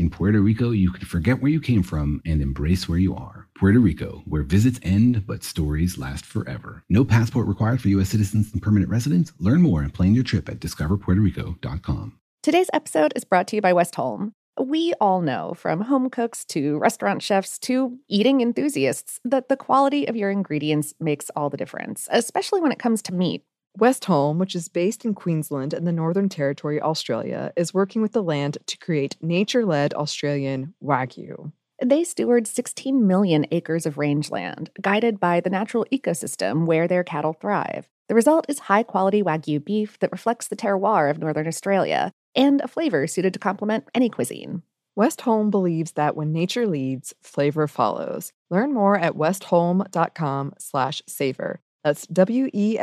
In Puerto Rico, you can forget where you came from and embrace where you are. Puerto Rico, where visits end but stories last forever. No passport required for U.S. citizens and permanent residents. Learn more and plan your trip at discoverpuertorico.com. Today's episode is brought to you by Westholme. We all know, from home cooks to restaurant chefs to eating enthusiasts, that the quality of your ingredients makes all the difference, especially when it comes to meat. Westholme, which is based in Queensland and the Northern Territory, Australia, is working with the land to create nature led Australian Wagyu. They steward 16 million acres of rangeland, guided by the natural ecosystem where their cattle thrive. The result is high quality Wagyu beef that reflects the terroir of Northern Australia and a flavor suited to complement any cuisine. Westholme believes that when nature leads, flavor follows. Learn more at westholme.com slash savor. That's W-E-S-T-H-O-L-M-E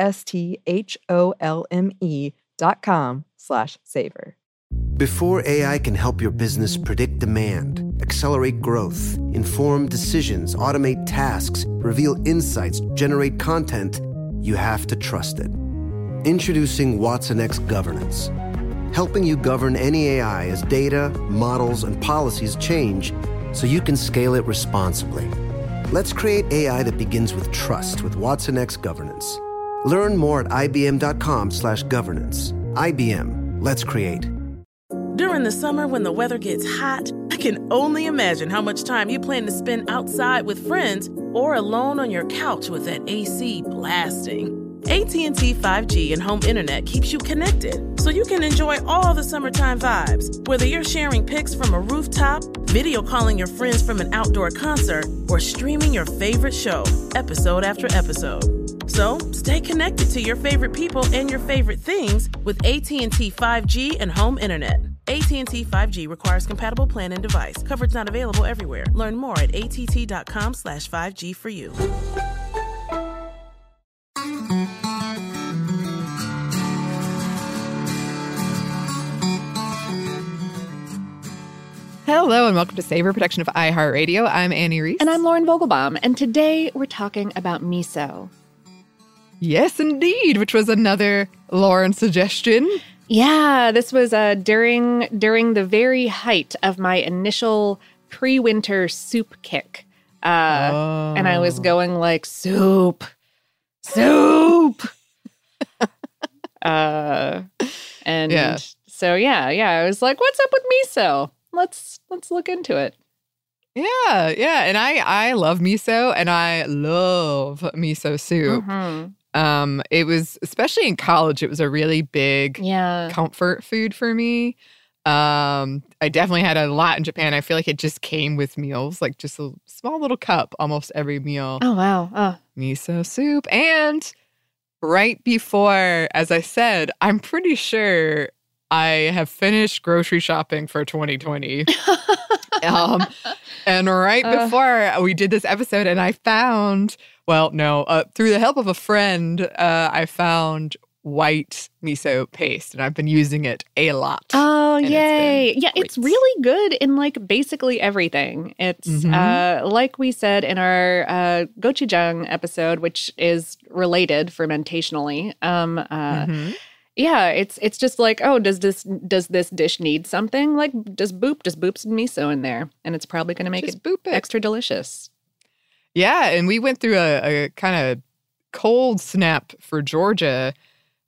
dot com slash saver. Before AI can help your business predict demand, accelerate growth, inform decisions, automate tasks, reveal insights, generate content, you have to trust it. Introducing Watson X Governance, helping you govern any AI as data, models, and policies change so you can scale it responsibly. Let's create AI that begins with trust with Watson X Governance. Learn more at ibm.com/governance. IBM. Let's create. During the summer when the weather gets hot, I can only imagine how much time you plan to spend outside with friends or alone on your couch with that AC blasting. AT&T 5G and home internet keeps you connected so you can enjoy all the summertime vibes. Whether you're sharing pics from a rooftop, video calling your friends from an outdoor concert, or streaming your favorite show episode after episode. So, stay connected to your favorite people and your favorite things with AT&T 5G and home internet. AT&T 5G requires compatible plan and device. Coverage not available everywhere. Learn more at att.com slash 5G for you. Hello and welcome to Savor Production of iHeartRadio. I'm Anney Reese. And I'm Lauren Vogelbaum, and today we're talking about miso. Yes, indeed, which was another Lauren suggestion. Yeah, this was uh, during during the very height of my initial pre-winter soup kick, uh, Oh. and I was going like soup, soup, uh, and Yeah. so yeah, yeah, I was like, "What's up with miso? Let's let's look into it." Yeah, yeah, and I I love miso and I love miso soup. Mhm. Um, it was especially in college. It was a really big Yeah, comfort food for me. Um, I definitely had a lot in Japan. I feel like it just came with meals, like just a small little cup almost every meal. Oh wow. Oh. Miso soup. And right before, as I said, I'm pretty sure I have finished grocery shopping for 2020. um, and right Uh. before we did this episode, and I found, well, no, uh, through the help of a friend, uh, I found white miso paste, and I've been using it a lot. Oh it's yay! been Yeah, it's really good in like basically everything. It's Mhm. uh, like we said in our uh, gochujang episode, which is related fermentationally. Um, uh, Mhm. Yeah, it's it's just like, oh, does this does this dish need something? Like, does boop just boop some miso in there, and it's probably going to make Just it boop it. extra delicious. Yeah, and we went through a, a kind of cold snap for Georgia.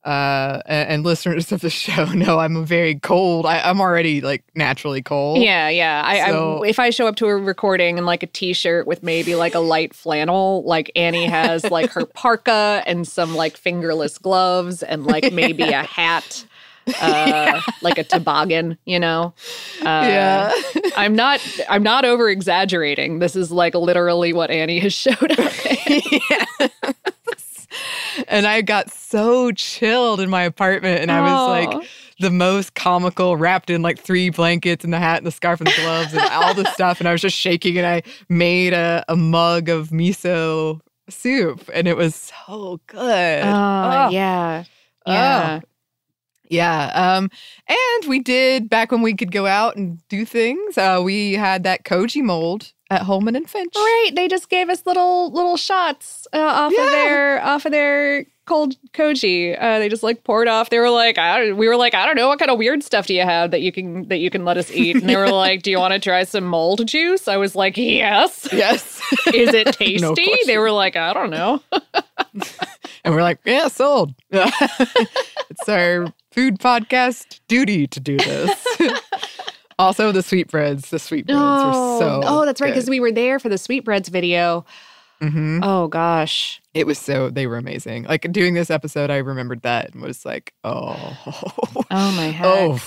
Uh, and, listeners of the show know I'm very cold. I, I'm already like naturally cold. Yeah, yeah. I, So- I if I show up to a recording in like a t-shirt with maybe like a light flannel, like Anney has like her parka and some like fingerless gloves and like maybe a hat, uh, like a toboggan, you know. Uh, yeah. I'm not. I'm not over exaggerating. This is like literally what Anney has showed up. in. And I got so chilled in my apartment, and I was like the most comical, wrapped in like three blankets and the hat and the scarf and the gloves and all this stuff. And I was just shaking and I made a, a mug of miso soup and it was so good. Oh, Oh, yeah. oh. Yeah. Um, and we did back when we could go out and do things. Uh, we had that koji mold at Holeman and Finch. Right. They just gave us little little shots uh, off Yeah. of their off of their cold koji. Uh, they just like poured off. They were like, I, we were like, I don't know, what kind of weird stuff do you have that you can that you can let us eat? And they were like, Do you want to try some mold juice? I was like, Yes. Yes. Is it tasty? question. they were like, I don't know. and we're like, yeah, sold. it's our food podcast duty to do this. also, the sweetbreads. The sweetbreads were so. oh, that's right, because we were there for the sweetbreads video. Mhm. Oh gosh. It was so, they were amazing. Like doing this episode, I remembered that and was like, oh. Oh my heck. oh.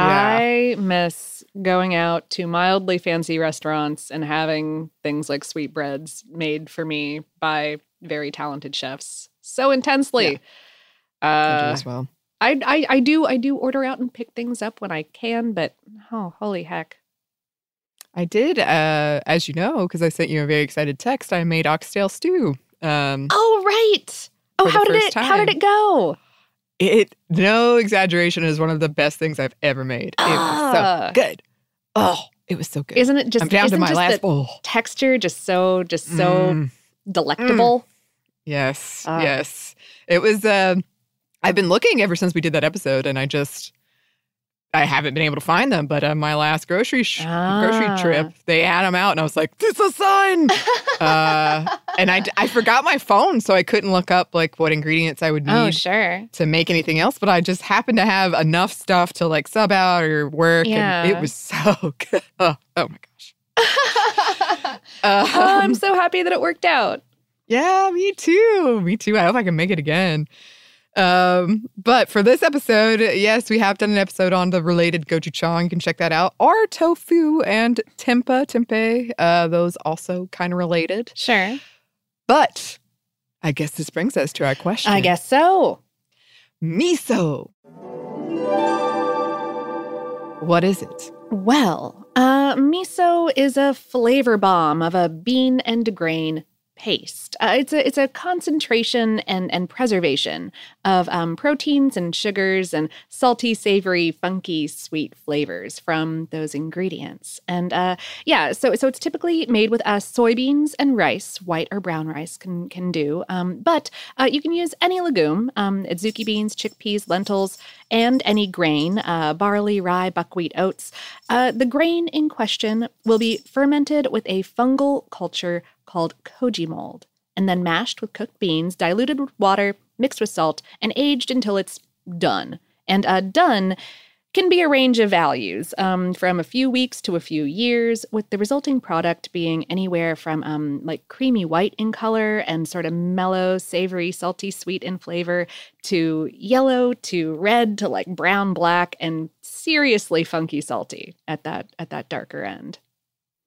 Yeah. I miss going out to mildly fancy restaurants and having things like sweetbreads made for me by very talented chefs so intensely. I do Uh, as well. I, I I do I do order out and pick things up when I can, but oh holy heck! I did, uh, as you know, because I sent you a very excited text. I made oxtail stew. Um, Oh right. Oh how did it how did it go? it, no exaggeration, is one of the best things I've ever made. It was Ah. so good. Oh, it was so good. Isn't it just I'm down to my just last the bowl. texture just so just so Mm, delectable? yes, Ah. yes. It was. Uh, I've been looking ever since we did that episode, and I just. I haven't been able to find them, but on my last grocery sh- Ah. grocery trip, they had them out, and I was like, "This is a sign." uh, and I, I forgot my phone, so I couldn't look up like what ingredients I would need Oh sure. to make anything else. But I just happened to have enough stuff to like sub out or work, and Yeah. it was so good. Oh, oh my gosh! oh, Um, I'm so happy that it worked out. yeah, me too. Me too. I hope I can make it again. Um, but for this episode, yes, we have done an episode on the related gochujang. You can check that out. Or tofu and tempa tempeh. Uh, those also kind of related. Sure. But I guess this brings us to our question. I guess so. miso. What is it? Well, uh, miso is a flavor bomb of a bean and grain paste. Uh, it's a it's a concentration and and preservation of um, proteins and sugars and salty, savory, funky, sweet flavors from those ingredients. And uh, yeah, so so it's typically made with uh, soybeans and rice, white or brown rice can can do. Um, but uh, you can use any legume, um, adzuki beans, chickpeas, lentils, and any grain, uh, barley, rye, buckwheat, oats. Uh, the grain in question will be fermented with a fungal culture called koji mold, and then mashed with cooked beans, diluted with water, mixed with salt, and aged until it's done. And uh, done can be a range of values, um, from a few weeks to a few years, with the resulting product being anywhere from um, like creamy white in color and sort of mellow, savory, salty, sweet in flavor, to yellow to red to like brown, black, and seriously funky salty at that at that darker end.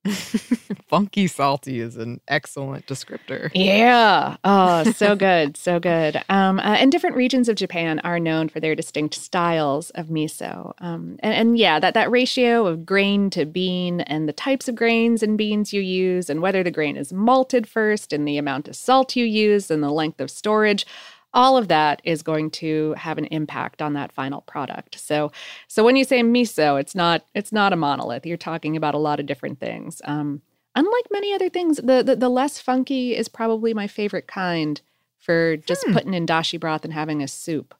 Funky salty is an excellent descriptor. Yeah. Oh, so good. So good. Um, uh, and different regions of Japan are known for their distinct styles of miso. Um, and, and yeah, that, that ratio of grain to bean and the types of grains and beans you use, and whether the grain is malted first, and the amount of salt you use, and the length of storage. All of that is going to have an impact on that final product. So, so when you say miso, it's not it's not a monolith. You're talking about a lot of different things. Um, unlike many other things, the, the the less funky is probably my favorite kind for just Hmm. putting in dashi broth and having a soup.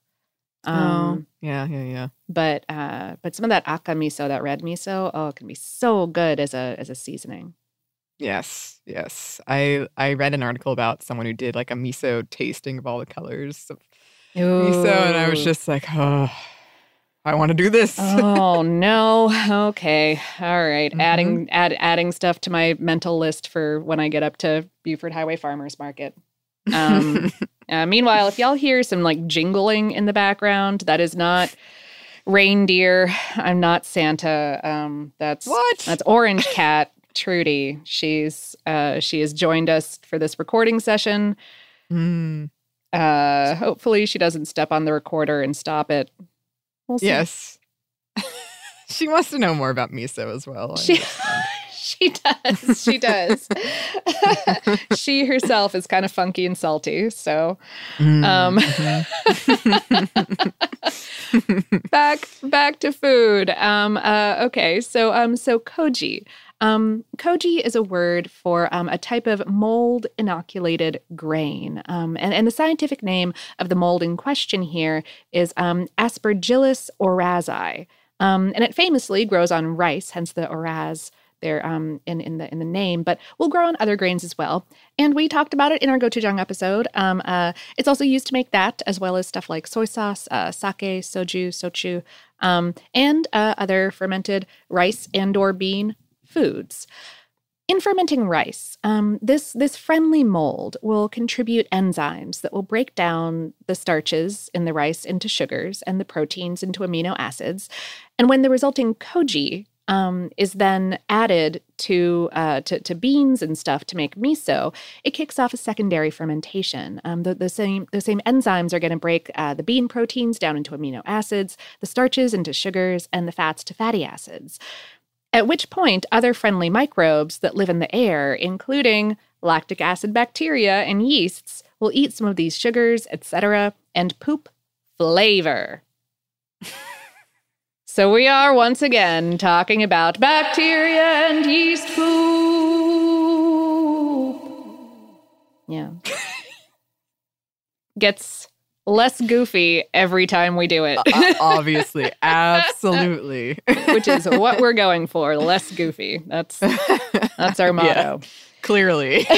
Um, Um, yeah, yeah, yeah. but uh, but some of that aka miso, that red miso, oh, it can be so good as a as a seasoning. Yes, yes. I I read an article about someone who did like a miso tasting of all the colors of miso, and I was just like, oh, I want to do this. oh no. Okay. All right. Mm-hmm. Adding add adding stuff to my mental list for when I get up to Buford Highway Farmers Market. Um, uh, meanwhile, if y'all hear some like jingling in the background, that is not reindeer. I'm not Santa. Um, that's what? that's Orange Cat Trudy. She's uh, she has joined us for this recording session. Mm. Uh, hopefully, she doesn't step on the recorder and stop it. We'll see. Yes. she wants to know more about miso as well. She, she does. She does. she herself is kind of funky and salty. So Um, Mhm. back back to food. Um, uh, okay, so um, so koji. Um, koji is a word for um, a type of mold inoculated grain. Um, and, and the scientific name of the mold in question here is um, Aspergillus oryzae. Um, and it famously grows on rice, hence the oraz there um, in, in, the, in the name, but will grow on other grains as well. And we talked about it in our gochujang episode. Um, uh, it's also used to make that, as well as stuff like soy sauce, uh, sake, soju, shochu, um, and uh, other fermented rice and or bean foods. In fermenting rice, um, this this friendly mold will contribute enzymes that will break down the starches in the rice into sugars and the proteins into amino acids. And when the resulting koji um, is then added to, uh, to to beans and stuff to make miso, it kicks off a secondary fermentation. Um, the, the same the same enzymes are going to break uh, the bean proteins down into amino acids, the starches into sugars, and the fats to fatty acids. At which point, other friendly microbes that live in the air, including lactic acid bacteria and yeasts, will eat some of these sugars, etc., and poop flavor. so we are once again talking about bacteria and yeast poop. Yeah. Gets less goofy every time we do it, Uh, obviously, absolutely. which is what we're going for. Less goofy. That's that's our Yeah. motto. Clearly.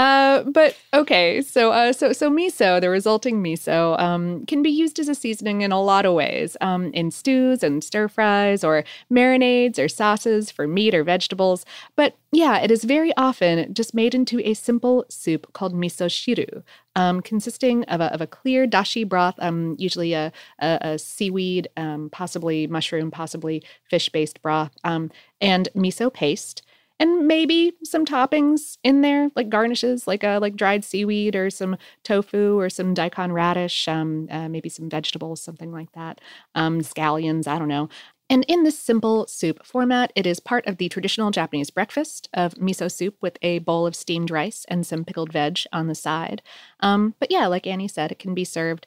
Uh, but okay, so uh, so so miso, the resulting miso, um, can be used as a seasoning in a lot of ways, um, in stews and stir fries, or marinades or sauces for meat or vegetables. But yeah, it is very often just made into a simple soup called miso shiru, um, consisting of a, of a clear dashi broth, um, usually a, a, a seaweed, um, possibly mushroom, possibly fish based broth, um, and miso paste and maybe some toppings in there, like garnishes, like uh, like dried seaweed or some tofu or some daikon radish, um, uh, maybe some vegetables, something like that, um, scallions, I don't know. And in this simple soup format, it is part of the traditional Japanese breakfast of miso soup with a bowl of steamed rice and some pickled veg on the side. Um, but yeah, like Anney said, it can be served,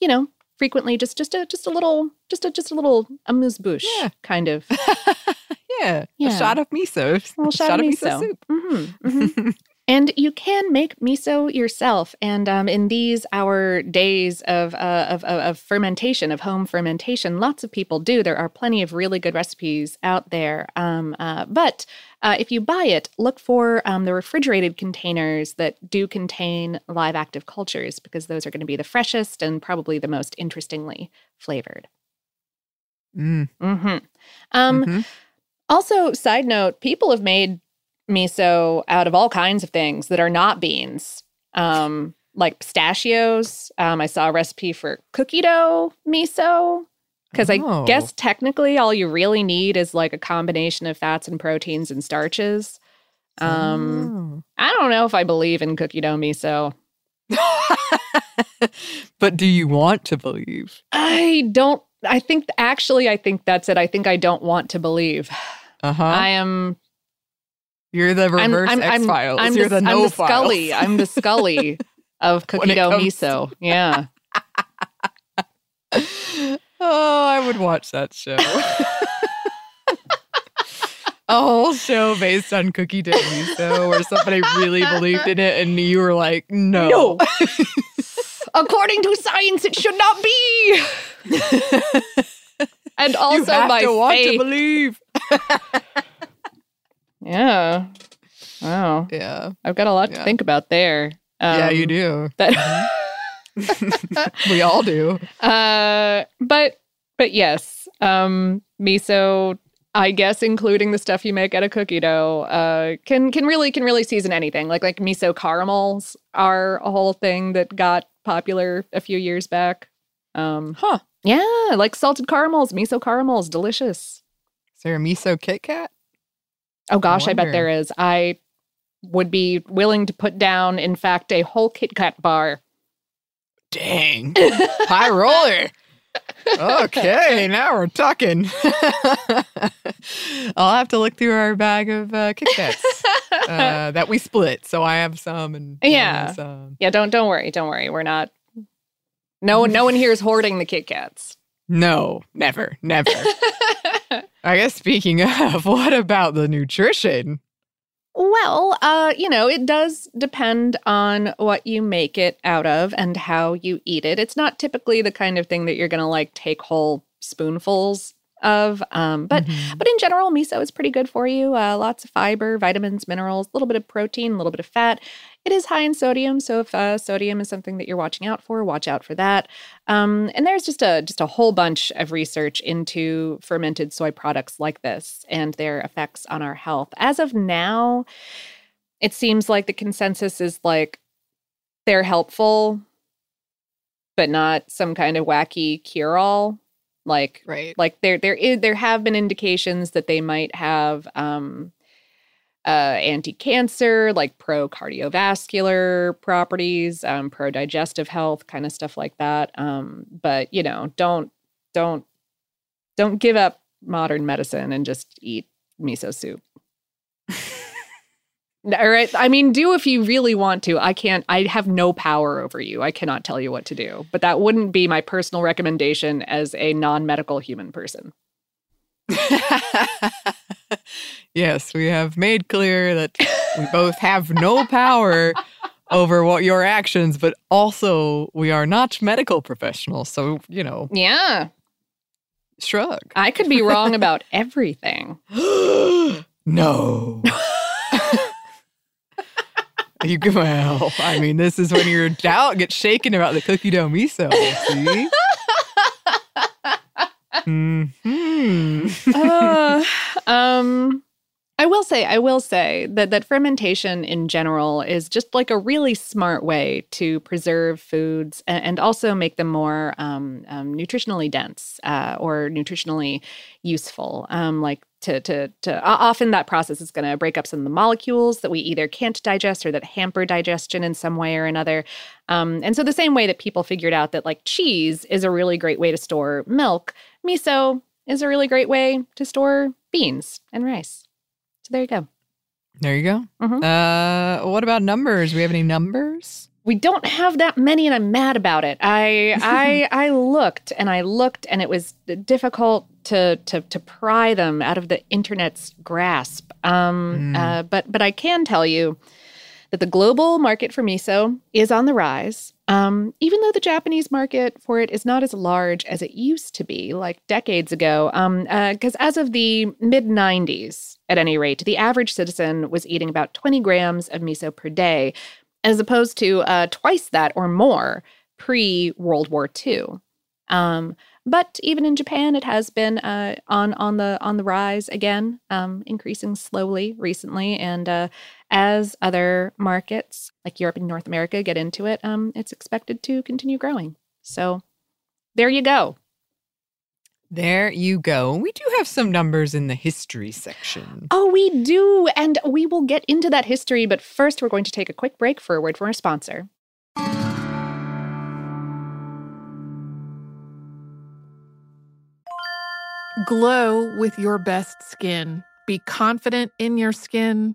you know, frequently just just a just a little just a just a little amuse bouche Yeah. kind of yeah. Yeah. A shot of miso. a little shot, of miso, soup. Mhm, mhm. and you can make miso yourself. And um, in these our days of, uh, of, of of fermentation, of home fermentation, lots of people do. There are plenty of really good recipes out there. Um, uh, but uh, if you buy it, look for um, the refrigerated containers that do contain live active cultures because those are going to be the freshest and probably the most interestingly flavored. Mm, hmm Um, mhm. Also, side note, people have made miso out of all kinds of things that are not beans. Um, like pistachios. Um, I saw a recipe for cookie dough miso. Because I Oh. guess technically all you really need is like a combination of fats and proteins and starches. Um, I don't know if I believe in cookie dough miso. Oh. but do you want to believe? I don't, I think actually, I think that's it. I think I don't want to believe. Uh huh. I am You're the reverse I'm, I'm, X Files. I'm You're the, I'm no the Scully. I'm the Scully of cookie dough comes to- miso. Yeah. oh, I would watch that show. A whole show based on cookie dough miso where somebody really believed in it and you were like, no. No. According to science, it should not be. And you also have my to want to faith. believe. yeah. Wow. Yeah. I've got a lot to think about there. yeah, you Um, do. That we all do. Uh, but but yes, um, miso. I guess including the stuff you make out of cookie dough uh, can can really can really season anything. Like like miso caramels are a whole thing that got popular a few years back. Um, Huh. yeah, like salted caramels, miso caramels, delicious. Is there a miso Kit Kat? Oh gosh, I, bet there is. I would be willing to put down, in fact, a whole Kit Kat bar. Dang. High roller. Okay, now we're talking. I'll have to look through our bag of uh, Kit Kats uh, that we split. So I have some and Yeah. some. Yeah, don't don't worry, don't worry. We're not. No one, no one here is hoarding the Kit Kats. No, never, never. I guess speaking of, what about the nutrition? Well, uh, you know, it does depend on what you make it out of and how you eat it. It's not typically the kind of thing that you're going to like take whole spoonfuls of. Um, but Mhm. but in general, miso is pretty good for you. Uh, lots of fiber, vitamins, minerals, a little bit of protein, a little bit of fat. It is high in sodium, so if uh, sodium is something that you're watching out for, watch out for that. Um, and there's just a just a whole bunch of research into fermented soy products like this and their effects on our health. As of now, it seems like the consensus is like they're helpful, but not some kind of wacky cure-all. Like right. like there there is there have been indications that they might have um uh anti-cancer like pro cardiovascular properties um pro digestive health kind of stuff like that. Um but you know don't don't don't give up modern medicine and just eat miso soup. All right? I mean do if you really want to. I can't i have no power over you. I cannot tell you what to do. But that wouldn't be my personal recommendation as a non-medical human person yes, we have made clear that we both have no power over what your actions, but also we are not medical professionals. So, you know, yeah shrug. i could be wrong about everything no. you well, I mean, this is when your doubt gets shaken about the cookie dough miso. See? Hmm Uh, um I will say, I will say that that fermentation in general is just like a really smart way to preserve foods and, and also make them more um, um, nutritionally dense uh, or nutritionally useful. Um, like to to to often that process is going to break up some of the molecules that we either can't digest or that hamper digestion in some way or another. Um, and so the same way that people figured out that like cheese is a really great way to store milk, miso is a really great way to store beans and rice. So there you go. There you go. Mhm. Uh, what about numbers? We have any numbers? We don't have that many, and I'm mad about it. I I I looked and I looked, and it was difficult to to to pry them out of the internet's grasp. Um, Mm. uh, but but I can tell you that the global market for miso is on the rise. Um, even though the Japanese market for it is not as large as it used to be, like decades ago. Um, because as of the mid 90s, at any rate, the average citizen was eating about 20 grams of miso per day, as opposed to uh, twice that or more pre World War II. Um, but even in Japan, it has been uh, on on the on the rise again, um, increasing slowly recently. And uh, as other markets like Europe and North America get into it, um, it's expected to continue growing. So there you go. There you go. We do have some numbers in the history section. Oh, we do, and we will get into that history. But first, we're going to take a quick break for a word from our sponsor. Glow with your best skin. Be confident in your skin.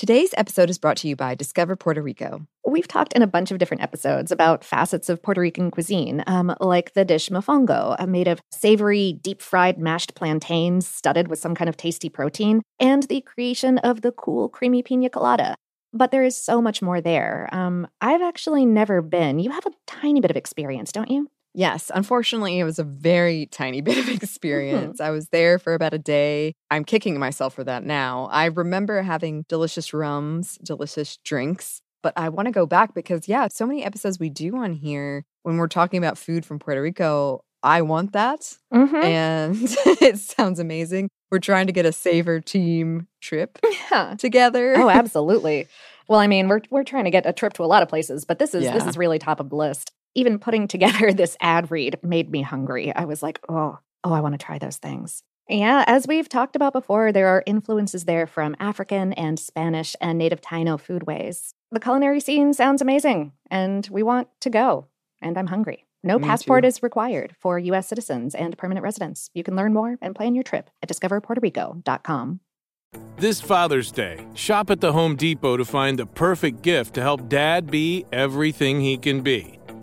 Today's episode is brought to you by Discover Puerto Rico. We've talked in a bunch of different episodes about facets of Puerto Rican cuisine, um, like the dish mofongo, uh, made of savory, deep fried mashed plantains studded with some kind of tasty protein, and the creation of the cool, creamy pina colada. But there is so much more there. Um, I've actually never been. You have a tiny bit of experience, don't you? Yes, unfortunately, it was a very tiny bit of experience. I was there for about a day. I'm kicking myself for that now. I remember having delicious rums, delicious drinks, but I want to go back because, yeah, so many episodes we do on here when we're talking about food from Puerto Rico. I want that. Mm-hmm. And it sounds amazing. We're trying to get a Savor team trip Yeah. together. Oh, absolutely. Well, I mean, we're we're trying to get a trip to a lot of places, but this is this is really top of the list. Even putting together this ad read made me hungry. I was like, oh, oh, I want to try those things. Yeah, as we've talked about before, there are influences there from African and Spanish and native Taino foodways. The culinary scene sounds amazing, and we want to go. And I'm hungry. No Me passport too. is required for U.S. citizens and permanent residents. You can learn more and plan your trip at discoverpuertorico.com. This Father's Day, shop at the Home Depot to find the perfect gift to help dad be everything he can be.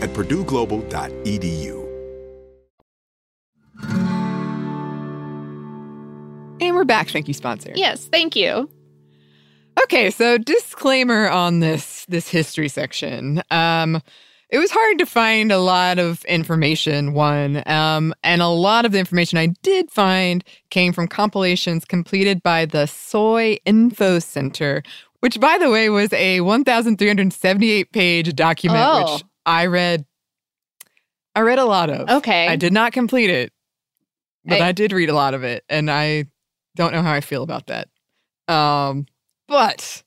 at purdueglobal.edu. And we're back. Thank you, sponsor. Yes, thank you. Okay, so disclaimer on this this history section. Um it was hard to find a lot of information one um and a lot of the information I did find came from compilations completed by the Soy Info Center, which by the way was a 1378 page document Oh. which I read I read a lot of. Okay. I did not complete it, but I- I, did read a lot of it, and I don't know how I feel about that. Um, but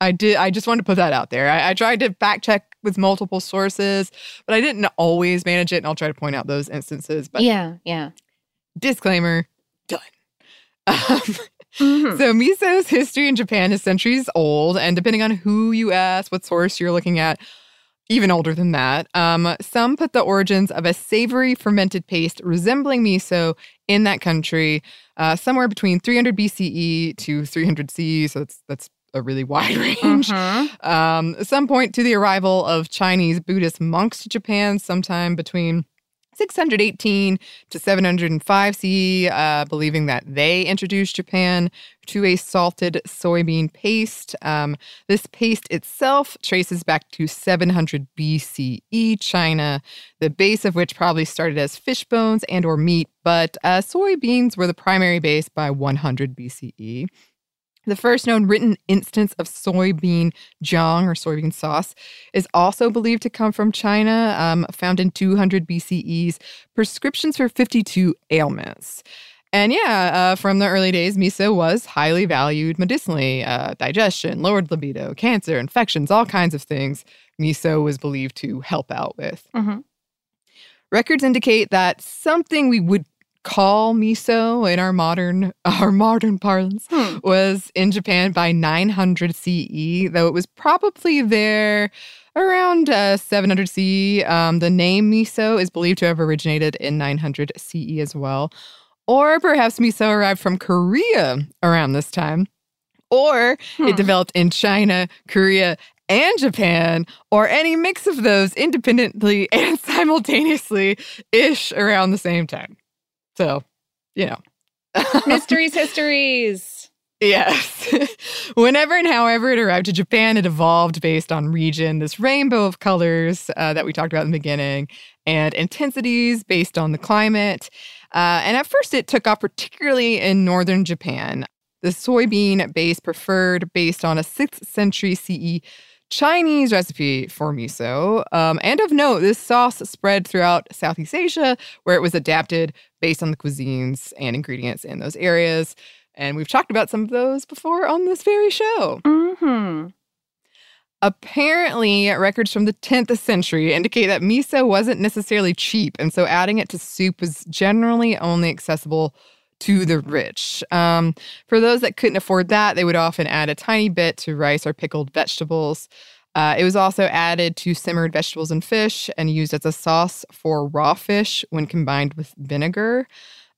I did. I just wanted to put that out there. I, I tried to fact check with multiple sources, but I didn't always manage it, and I'll try to point out those instances. But yeah, yeah. disclaimer, done. Um, Mhm. so miso's history in Japan is centuries old, and depending on who you ask, what source you're looking at, even older than that. Um, some put the origins of a savory fermented paste resembling miso in that country, uh, somewhere between 300 BCE to 300 CE. So that's that's a really wide range. Mhm. Um, some point to the arrival of Chinese Buddhist monks to Japan sometime between 618 to 705 CE, uh, believing that they introduced Japan to a salted soybean paste. Um, this paste itself traces back to 700 BCE China, the base of which probably started as fish bones and or meat, but uh, soybeans were the primary base by 100 BCE. The first known written instance of soybean jiang or soybean sauce is also believed to come from China, um, found in 200 BCE's prescriptions for 52 ailments. And yeah, uh, from the early days, miso was highly valued medicinally uh, digestion, lowered libido, cancer, infections, all kinds of things miso was believed to help out with. Mm-hmm. Records indicate that something we would call miso in our modern our modern parlance Hmm. was in Japan by 900 CE, though it was probably there around uh, 700 CE. Um, the name miso is believed to have originated in 900 CE as well, or perhaps miso arrived from Korea around this time, or Hmm. it developed in China, Korea. And Japan, or any mix of those independently and simultaneously ish around the same time. So, you know. Mysteries, histories. Yes. Whenever and however it arrived to Japan, it evolved based on region, this rainbow of colors uh, that we talked about in the beginning, and intensities based on the climate. Uh, and at first, it took off particularly in northern Japan. The soybean base preferred based on a 6th century CE Chinese recipe for miso. Um, and of note, this sauce spread throughout Southeast Asia, where it was adapted based on the cuisines and ingredients in those areas. And we've talked about some of those before on this very show. Mm-hmm. Apparently, records from the 10th century indicate that miso wasn't necessarily cheap, and so adding it to soup was generally only accessible to the rich. Um, for those that couldn't afford that, they would often add a tiny bit to rice or pickled vegetables. Uh, it was also added to simmered vegetables and fish and used as a sauce for raw fish when combined with vinegar.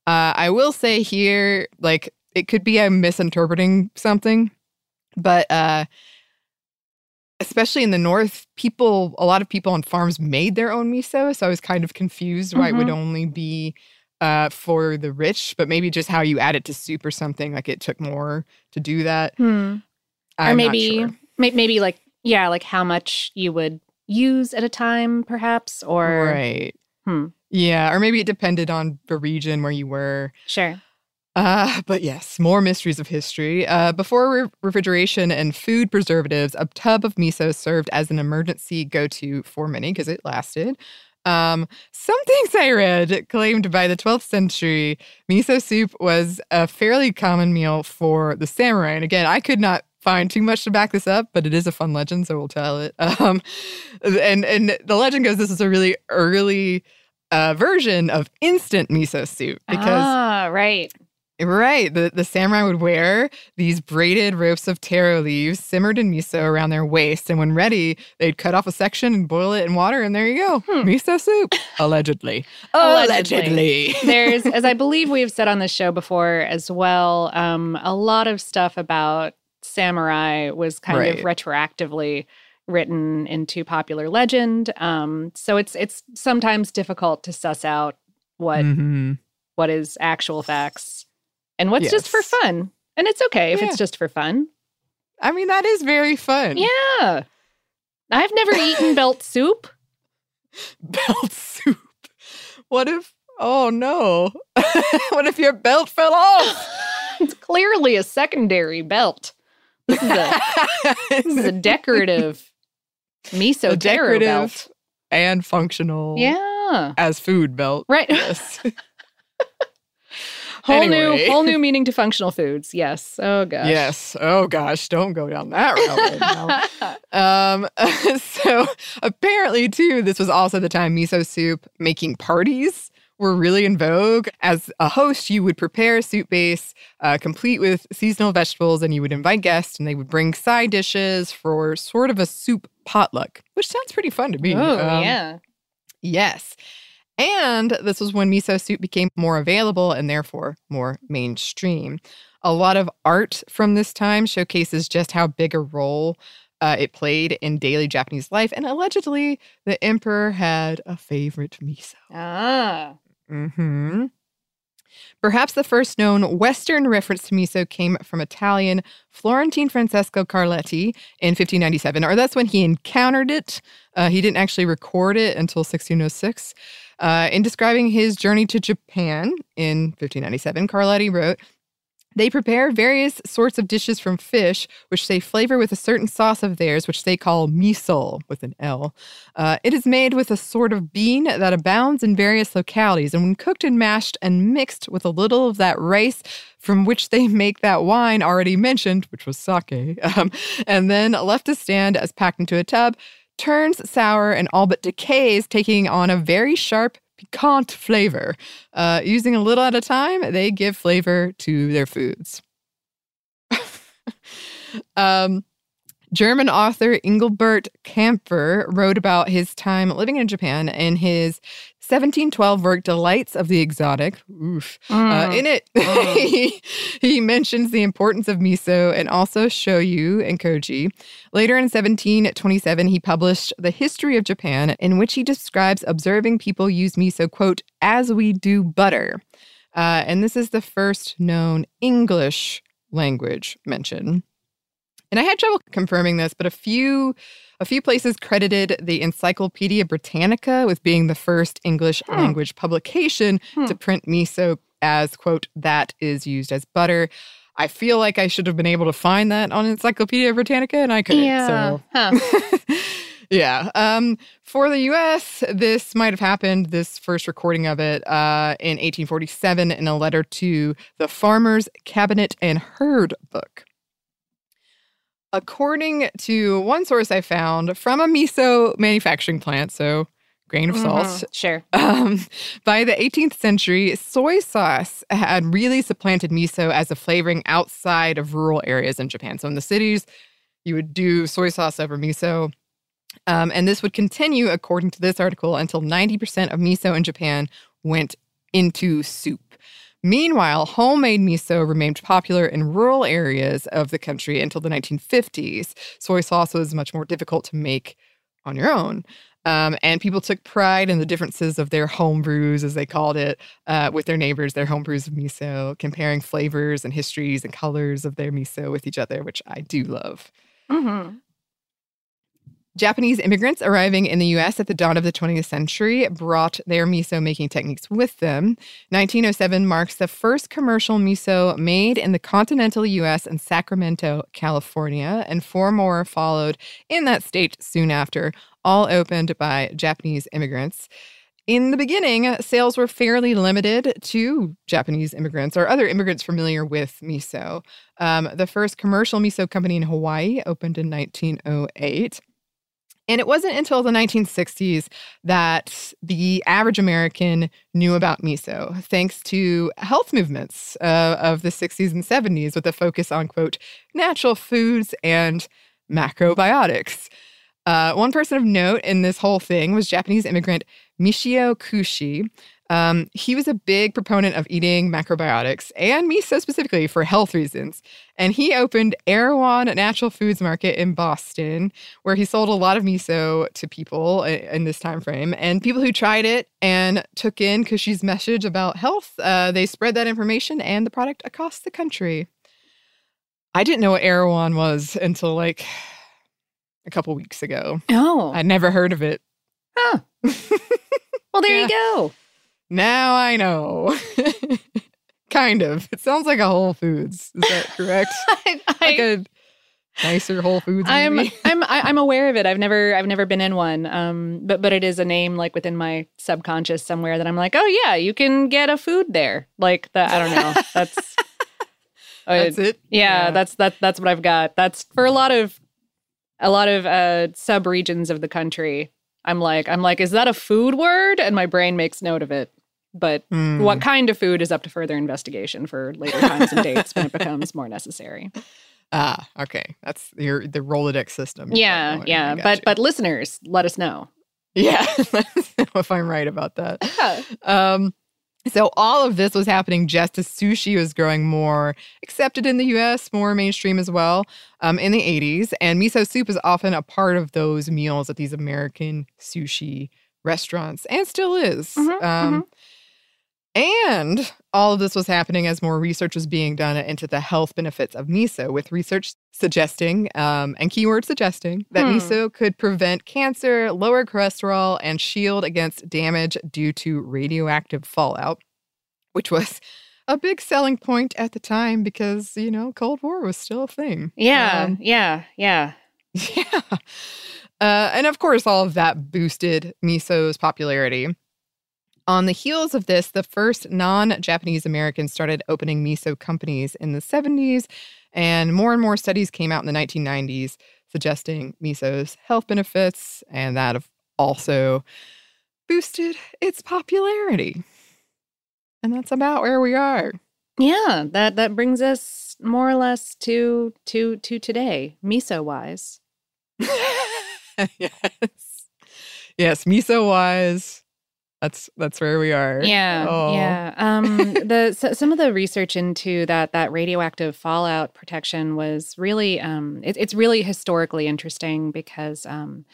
Uh, I will say here, like, it could be I'm misinterpreting something, but uh, especially in the north, people, a lot of people on farms made their own miso. So I was kind of confused why it would only be uh, for the rich, but maybe just how you add it to soup or something. Like it took more to do that. Hmm. Or maybe, sure. may- maybe like, yeah, like how much you would use at a time, perhaps, or right. Hmm. Yeah, or maybe it depended on the region where you were. sure. Uh, but yes, more mysteries of history. Uh, before re- refrigeration and food preservatives, a tub of miso served as an emergency go to for many because it lasted. Um, some things I read claimed by the 12th century, miso soup was a fairly common meal for the samurai. And again, I could not find too much to back this up, but it is a fun legend, so we'll tell it. Um, and and the legend goes, this is a really early uh, version of instant miso soup because ah, right. Right. The the samurai would wear these braided ropes of taro leaves simmered in miso around their waist. And when ready, they'd cut off a section and boil it in water. And there you go. Miso soup. Allegedly. Allegedly. There's, as I believe we've said on this show before as well, um, a lot of stuff about samurai was kind of retroactively written into popular legend. Um, so it's it's sometimes difficult to suss out what Mhm. what is actual facts and what's just for fun. And it's okay if Yeah. it's just for fun. I mean, that is very fun. Yeah. I've never eaten belt soup. Belt soup. What if, oh no. what if your belt fell off? It's clearly a secondary belt. This is a this is a decorative miso A taro belt. decorative and functional Yeah. as food belt. Right. Yes. Whole Anyway. new whole new meaning to functional foods. Yes. Oh gosh. Yes. Oh gosh, don't go down that right. Um, so apparently, too, this was also the time miso soup making parties were really in vogue. As a host, you would prepare a soup base uh, complete with seasonal vegetables, and you would invite guests, and they would bring side dishes for sort of a soup potluck, which sounds pretty fun to me. Oh Um, yeah. Yes. And this was when miso soup became more available and therefore more mainstream. A lot of art from this time showcases just how big a role uh, it played in daily Japanese life. And allegedly, the emperor had a favorite miso. Ah. hmm Perhaps the first known Western reference to miso came from Italian Florentine Francesco Carletti in 1597, or that's when he encountered it. Uh, he didn't actually record it until 1606. Uh, in describing his journey to Japan in 1597, Carletti wrote, They prepare various sorts of dishes from fish, which they flavor with a certain sauce of theirs, which they call miso with an L. Uh, it is made with a sort of bean that abounds in various localities, and when cooked and mashed and mixed with a little of that rice from which they make that wine already mentioned, which was sake, um, and then left to stand as packed into a tub, turns sour and all but decays, taking on a very sharp, piquant flavor. Uh, using a little at a time, they give flavor to their foods. um, German author Engelbert Kampfer wrote about his time living in Japan in his 1712 work Delights of the Exotic. Oof. Uh, in it, he, he mentions the importance of miso and also shoyu and koji. Later in 1727, he published The History of Japan, in which he describes observing people use miso, quote, as we do butter. Uh, and this is the first known English language mention. And I had trouble confirming this, but a few a few places credited the Encyclopedia Britannica with being the first English Hmm. language publication to print miso as quote that is used as butter. I feel like I should have been able to find that on Encyclopedia Britannica and I couldn't. Yeah. So Huh. yeah. Um, for the US, this might have happened, this first recording of it, uh, in 1847 in a letter to the Farmer's Cabinet and Herd book. According to one source I found from a miso manufacturing plant, so grain of salt, Mhm. Sure. um, by the 18th century, soy sauce had really supplanted miso as a flavoring outside of rural areas in Japan. So in the cities, you would do soy sauce over miso. Um, and this would continue, according to this article, until 90% of miso in Japan went into soup. Meanwhile, homemade miso remained popular in rural areas of the country until the 1950s. Soy sauce was much more difficult to make on your own. Um, and people took pride in the differences of their home brews, as they called it, uh, with their neighbors, their home brews of miso, comparing flavors and histories and colors of their miso with each other, which I do love. Mm-hmm. Japanese immigrants arriving in the US at the dawn of the 20th century brought their miso making techniques with them. 1907 marks the first commercial miso made in the continental US and Sacramento, California, and four more followed in that state soon after, all opened by Japanese immigrants. In the beginning, sales were fairly limited to Japanese immigrants or other immigrants familiar with miso. Um, the first commercial miso company in Hawaii opened in 1908. And it wasn't until the 1960s that the average American knew about miso, thanks to health movements uh, of the 60s and 70s with a focus on, quote, natural foods and macrobiotics. Uh, one person of note in this whole thing was Japanese immigrant Michio Kushi. Um, he was a big proponent of eating macrobiotics and miso specifically for health reasons. And he opened Erewhon Natural Foods Market in Boston, where he sold a lot of miso to people in this time frame. And people who tried it and took in Kushi's message about health, uh, they spread that information and the product across the country. I didn't know what Erewhon was until like a couple weeks ago. Oh. I'd never heard of it. Huh. Well, there Yeah. you go. Now I know. kind of. It sounds like a Whole Foods. Is that correct? I, like a nicer Whole Foods. I'm? I'm I- I'm aware of it. I've never I've never been in one. Um, but but it is a name like within my subconscious somewhere that I'm like, oh yeah, you can get a food there. Like that. I don't know. That's uh, That's it. yeah, that's that that's what I've got. That's for a lot of a lot of uh sub regions of the country. I'm like I'm like, is that a food word? And my brain makes note of it. But Hmm. what kind of food is up to further investigation for later times and dates when it becomes more necessary. Ah, okay. That's your the Rolodex system. Yeah, yeah. But you. but listeners, let us know. yeah, let us know if I'm right about that. Um, so all of this was happening just as sushi was growing more accepted in the U.S., more mainstream as well um, in the 80s. And miso soup is often a part of those meals at these American sushi restaurants, and still is. Mhm, um, And all of this was happening as more research was being done into the health benefits of miso, with research suggesting, um, and keyword suggesting, that Hmm. miso could prevent cancer, lower cholesterol, and shield against damage due to radioactive fallout, which was a big selling point at the time because, you know, Cold War was still a thing. Yeah, Um, yeah, yeah. Yeah. Uh, and of course, all of that boosted miso's popularity. On the heels of this, the first non Japanese Americans started opening miso companies in the 70s, and more and more studies came out in the 1990s suggesting miso's health benefits, and that have also boosted its popularity. And that's about where we are. Yeah, that that brings us more or less to to to today, miso wise. yes. Yes, miso wise. That's that's where we are. Yeah, Oh. yeah. Um, the so, some of the research into that that radioactive fallout protection was really um, it, it's really historically interesting because um,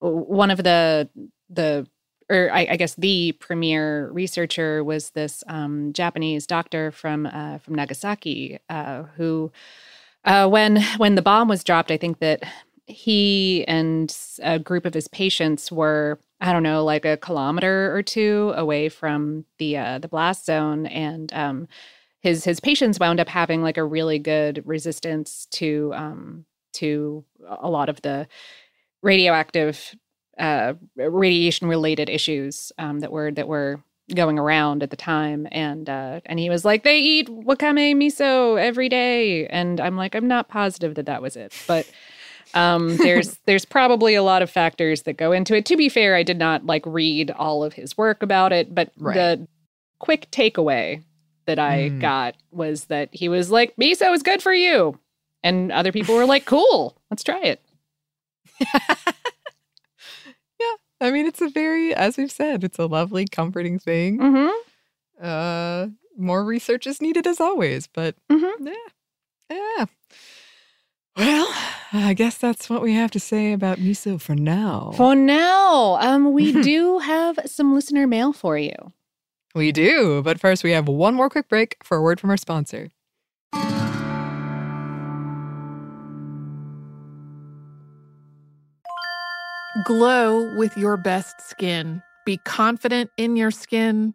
one of the the or I, I guess the premier researcher was this um, Japanese doctor from uh, from Nagasaki uh, who uh, when when the bomb was dropped, I think that he and a group of his patients were I don't know like a kilometer or two away from the uh, the blast zone, and um, his his patients wound up having like a really good resistance to um, to a lot of the radioactive uh, radiation related issues um, that were that were going around at the time and uh and he was like they eat wakame miso every day and i'm like i'm not positive that that was it but um there's there's probably a lot of factors that go into it to be fair i did not like read all of his work about it but Right. the quick takeaway that i Mm. got was that he was like miso is good for you and other people were like cool let's try it yeah, I mean, it's a very, as we've said, it's a lovely, comforting thing. mm-hmm. Uh, more research is needed as always, but Mm-hmm. yeah, yeah. Well, I guess that's what we have to say about miso for now. For now, um, we do have some listener mail for you. we do, but first we have one more quick break for a word from our sponsor. Glow with your best skin. Be confident in your skin.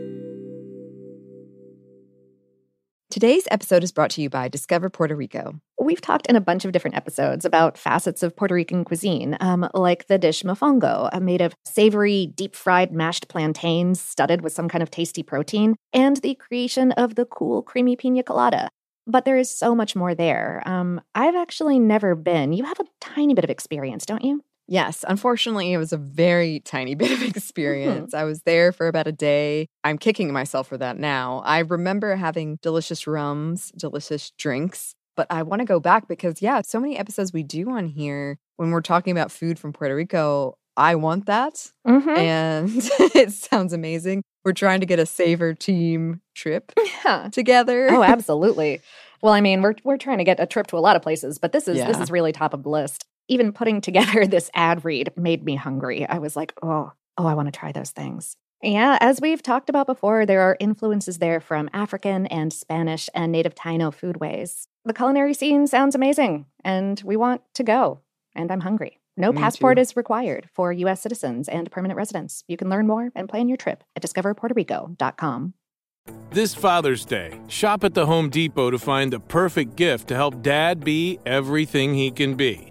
Today's episode is brought to you by Discover Puerto Rico. We've talked in a bunch of different episodes about facets of Puerto Rican cuisine, um, like the dish mofongo, uh, made of savory, deep fried mashed plantains studded with some kind of tasty protein, and the creation of the cool, creamy pina colada. But there is so much more there. Um, I've actually never been. You have a tiny bit of experience, don't you? Yes, unfortunately, it was a very tiny bit of experience. I was there for about a day. I'm kicking myself for that now. I remember having delicious rums, delicious drinks, but I want to go back because, yeah, so many episodes we do on here when we're talking about food from Puerto Rico. I want that. Mm-hmm. And it sounds amazing. We're trying to get a Savor team trip Yeah. together. Oh, absolutely. Well, I mean, we're we're trying to get a trip to a lot of places, but this is this is really top of the list. Even putting together this ad read made me hungry. I was like, oh, oh, I want to try those things. Yeah, as we've talked about before, there are influences there from African and Spanish and native Taino foodways. The culinary scene sounds amazing, and we want to go. And I'm hungry. No Me passport too. is required for U.S. citizens and permanent residents. You can learn more and plan your trip at discoverpuertorico.com. This Father's Day, shop at the Home Depot to find the perfect gift to help dad be everything he can be.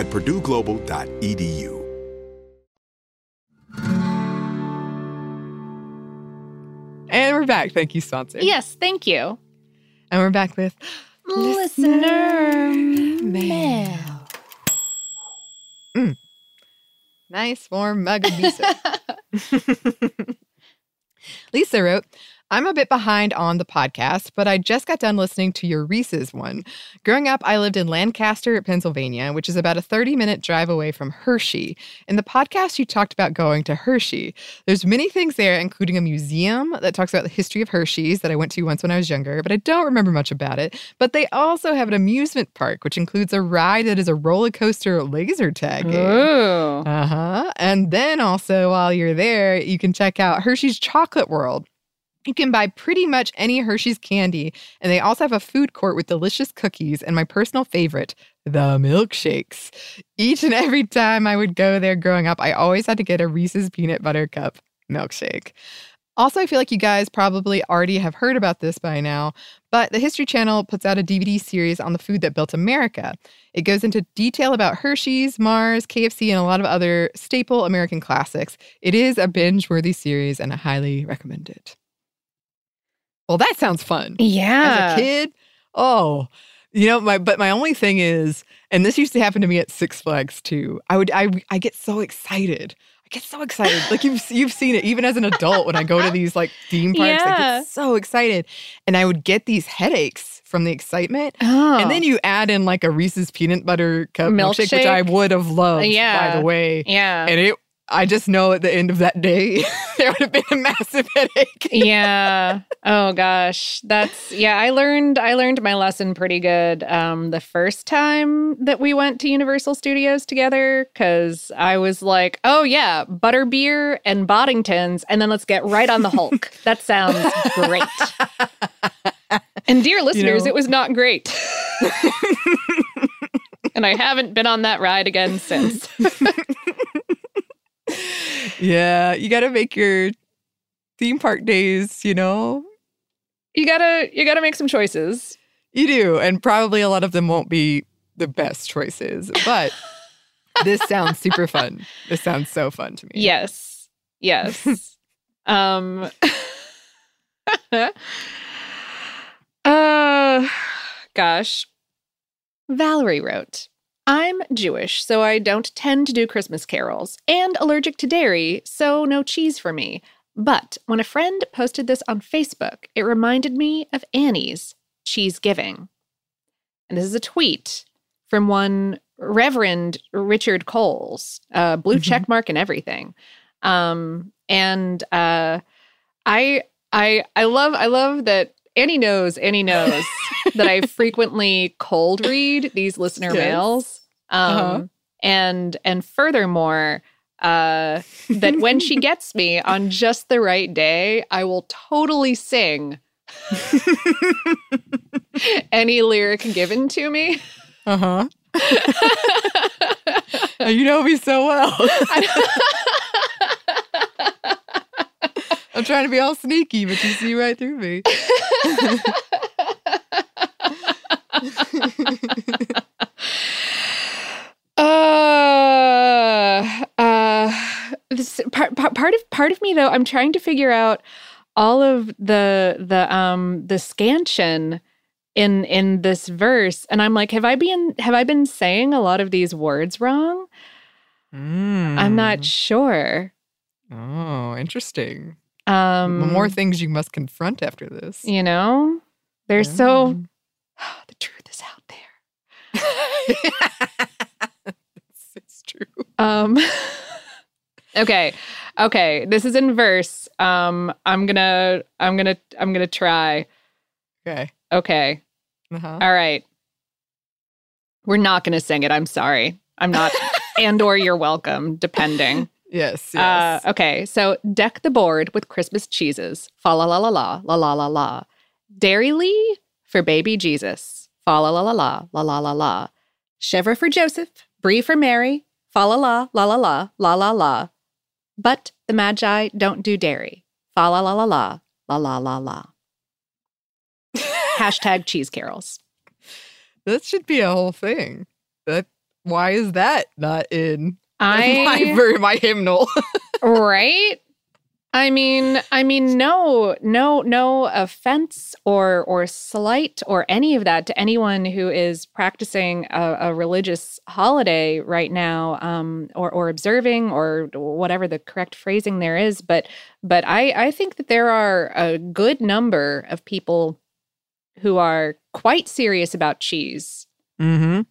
at purdueglobal.edu. And we're back. Thank you, sponsor. Yes, thank you. And we're back with Listener mail. Mm. Nice warm mug of miso. Lisa wrote, I'm a bit behind on the podcast, but I just got done listening to your Reese's one. Growing up, I lived in Lancaster, Pennsylvania, which is about a 30 minute drive away from Hershey. In the podcast, you talked about going to Hershey. There's many things there, including a museum that talks about the history of Hershey's that I went to once when I was younger, but I don't remember much about it. But they also have an amusement park, which includes a ride that is a roller coaster laser tag. Uh huh. And then also, while you're there, you can check out Hershey's Chocolate World. You can buy pretty much any Hershey's candy, and they also have a food court with delicious cookies and my personal favorite, the milkshakes. Each and every time I would go there growing up, I always had to get a Reese's peanut butter cup milkshake. Also, I feel like you guys probably already have heard about this by now, but the History Channel puts out a DVD series on the food that built America. It goes into detail about Hershey's, Mars, KFC, and a lot of other staple American classics. It is a binge worthy series, and I highly recommend it. Well, that sounds fun. Yeah. As a kid, oh, you know, my but my only thing is, and this used to happen to me at Six Flags too. I would I I get so excited. I get so excited. Like you've you've seen it even as an adult when I go to these like theme parks. I get so excited, and I would get these headaches from the excitement. Oh. And then oh. you add in like a Reese's peanut butter cup milkshake, which I would have loved, yeah. by the way. Yeah. And it, I just know at the end of that day, there would have been a massive headache. yeah. Oh gosh. That's yeah, I learned I learned my lesson pretty good um the first time that we went to Universal Studios together cuz I was like, "Oh yeah, butterbeer and Boddingtons and then let's get right on the Hulk." that sounds great. and dear listeners, know- it was not great. and I haven't been on that ride again since. Yeah, you got to make your theme park days, you know? You got to you got to make some choices. You do. And probably a lot of them won't be the best choices, but this sounds super fun. This sounds so fun to me. Yes. Yes. um uh gosh. Valerie wrote, I'm Jewish, so I don't tend to do Christmas carols, and allergic to dairy, so no cheese for me. But when a friend posted this on Facebook, it reminded me of Anney's cheese giving. And this is a tweet from one Reverend Richard Coles, uh, blue Mhm. check mark and everything. Um, and uh, I, I, I love, I love that Anney knows, Anney knows that I frequently cold read these listener Yes. mails. Um, Uh-huh. and and furthermore, uh, that when she gets me on just the right day, I will totally sing Any lyric given to me. Uh huh. you know me so well. I'm trying to be all sneaky, but you see right through me. uh, uh, this, part, part, of part of me though, I'm trying to figure out all of the the um the scansion in in this verse, and I'm like, have I been have I been saying a lot of these words wrong? I'm Mm. not sure. Oh, interesting. Um, More things you must confront after this. you know, they're so Mm. the truth is out there. it's, it's true. Um Okay. Okay, this is in verse. Um I'm going to I'm to I'm to try. Okay. Okay. Uh-huh. All right. We're not going to sing it. I'm sorry. I'm not and or you're welcome depending. Yes. Yes. Uh okay. So deck the board with Christmas cheeses. Fa la la la la la la la la. Dairylea for baby Jesus. Fa la la la la la la la la. Chevre for Joseph. Brie for Mary. Fa la la la la la la la la. But the Magi don't do dairy. Fa la la la la la la la la. Hashtag cheese carols. that should be a whole thing. That why is that not in I my ver- my hymnal? right i mean i mean no no no offense or or slight or any of that to anyone who is practicing a, a religious holiday right now um or or observing or whatever the correct phrasing there is but but i i think that there are a good number of people who are quite serious about cheese mm-hmm.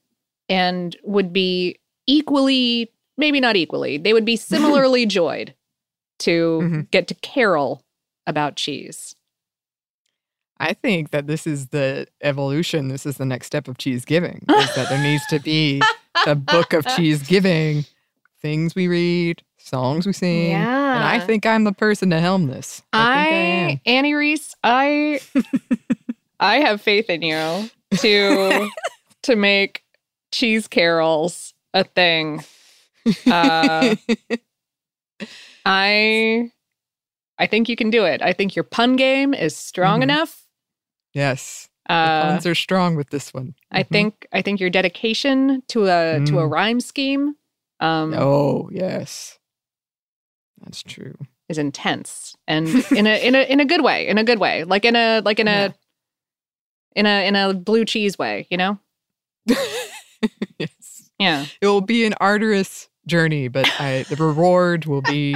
and would be equally, maybe not equally, they would be similarly joyed to Mhm. get to carol about cheese. I think that this is the evolution. This is the next step of cheese giving. Is that there needs to be a book of cheese giving, things we read, songs we sing. Yeah. And I think I'm the person to helm this. I, I am. Anney Reese, I I have faith in you to to make cheese carols a thing. Uh, I I think you can do it. I think your pun game is strong Mhm. enough. yes. Uh, puns are strong with this one. I Mhm. think I think your dedication to a to a Mm. rhyme scheme um, Oh, yes. That's true. is intense and in a in a in a good way, in a good way, like in a like in a Yeah. in a in a blue cheese way, you know? Yeah. It will be an arduous journey, but I, the reward will be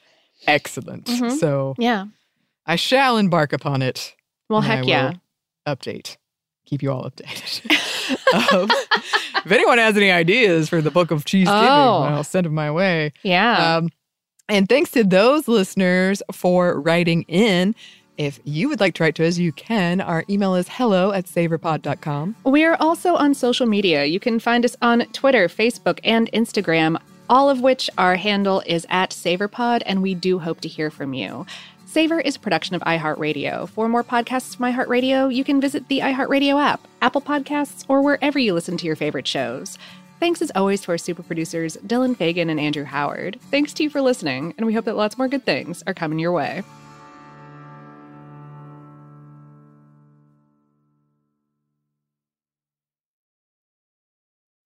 excellent. Mhm. So Yeah. I shall embark upon it. Well, heck yeah. update. Keep you all updated. um, if anyone has any ideas for the book of cheese giving, Oh. I'll send them my way. Yeah. Um, and thanks to those listeners for writing in. If you would like to write to us, you can. Our email is hello at savorpod.com. We are also on social media. You can find us on Twitter, Facebook, and Instagram, all of which our handle is at savorpod, and we do hope to hear from you. Savor is a production of iHeartRadio. For more podcasts from iHeartRadio, you can visit the iHeartRadio app, Apple Podcasts, or wherever you listen to your favorite shows. Thanks as always to our super producers, Dylan Fagan and Andrew Howard. Thanks to you for listening, and we hope that lots more good things are coming your way.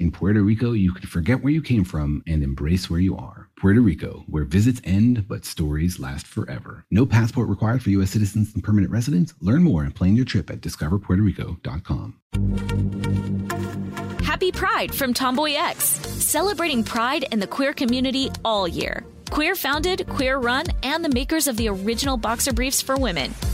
In Puerto Rico, you can forget where you came from and embrace where you are. Puerto Rico, where visits end but stories last forever. No passport required for U.S. citizens and permanent residents. Learn more and plan your trip at discoverpuertorico.com. Happy Pride from Tomboy X, celebrating pride and the queer community all year. Queer founded, queer run, and the makers of the original boxer briefs for women.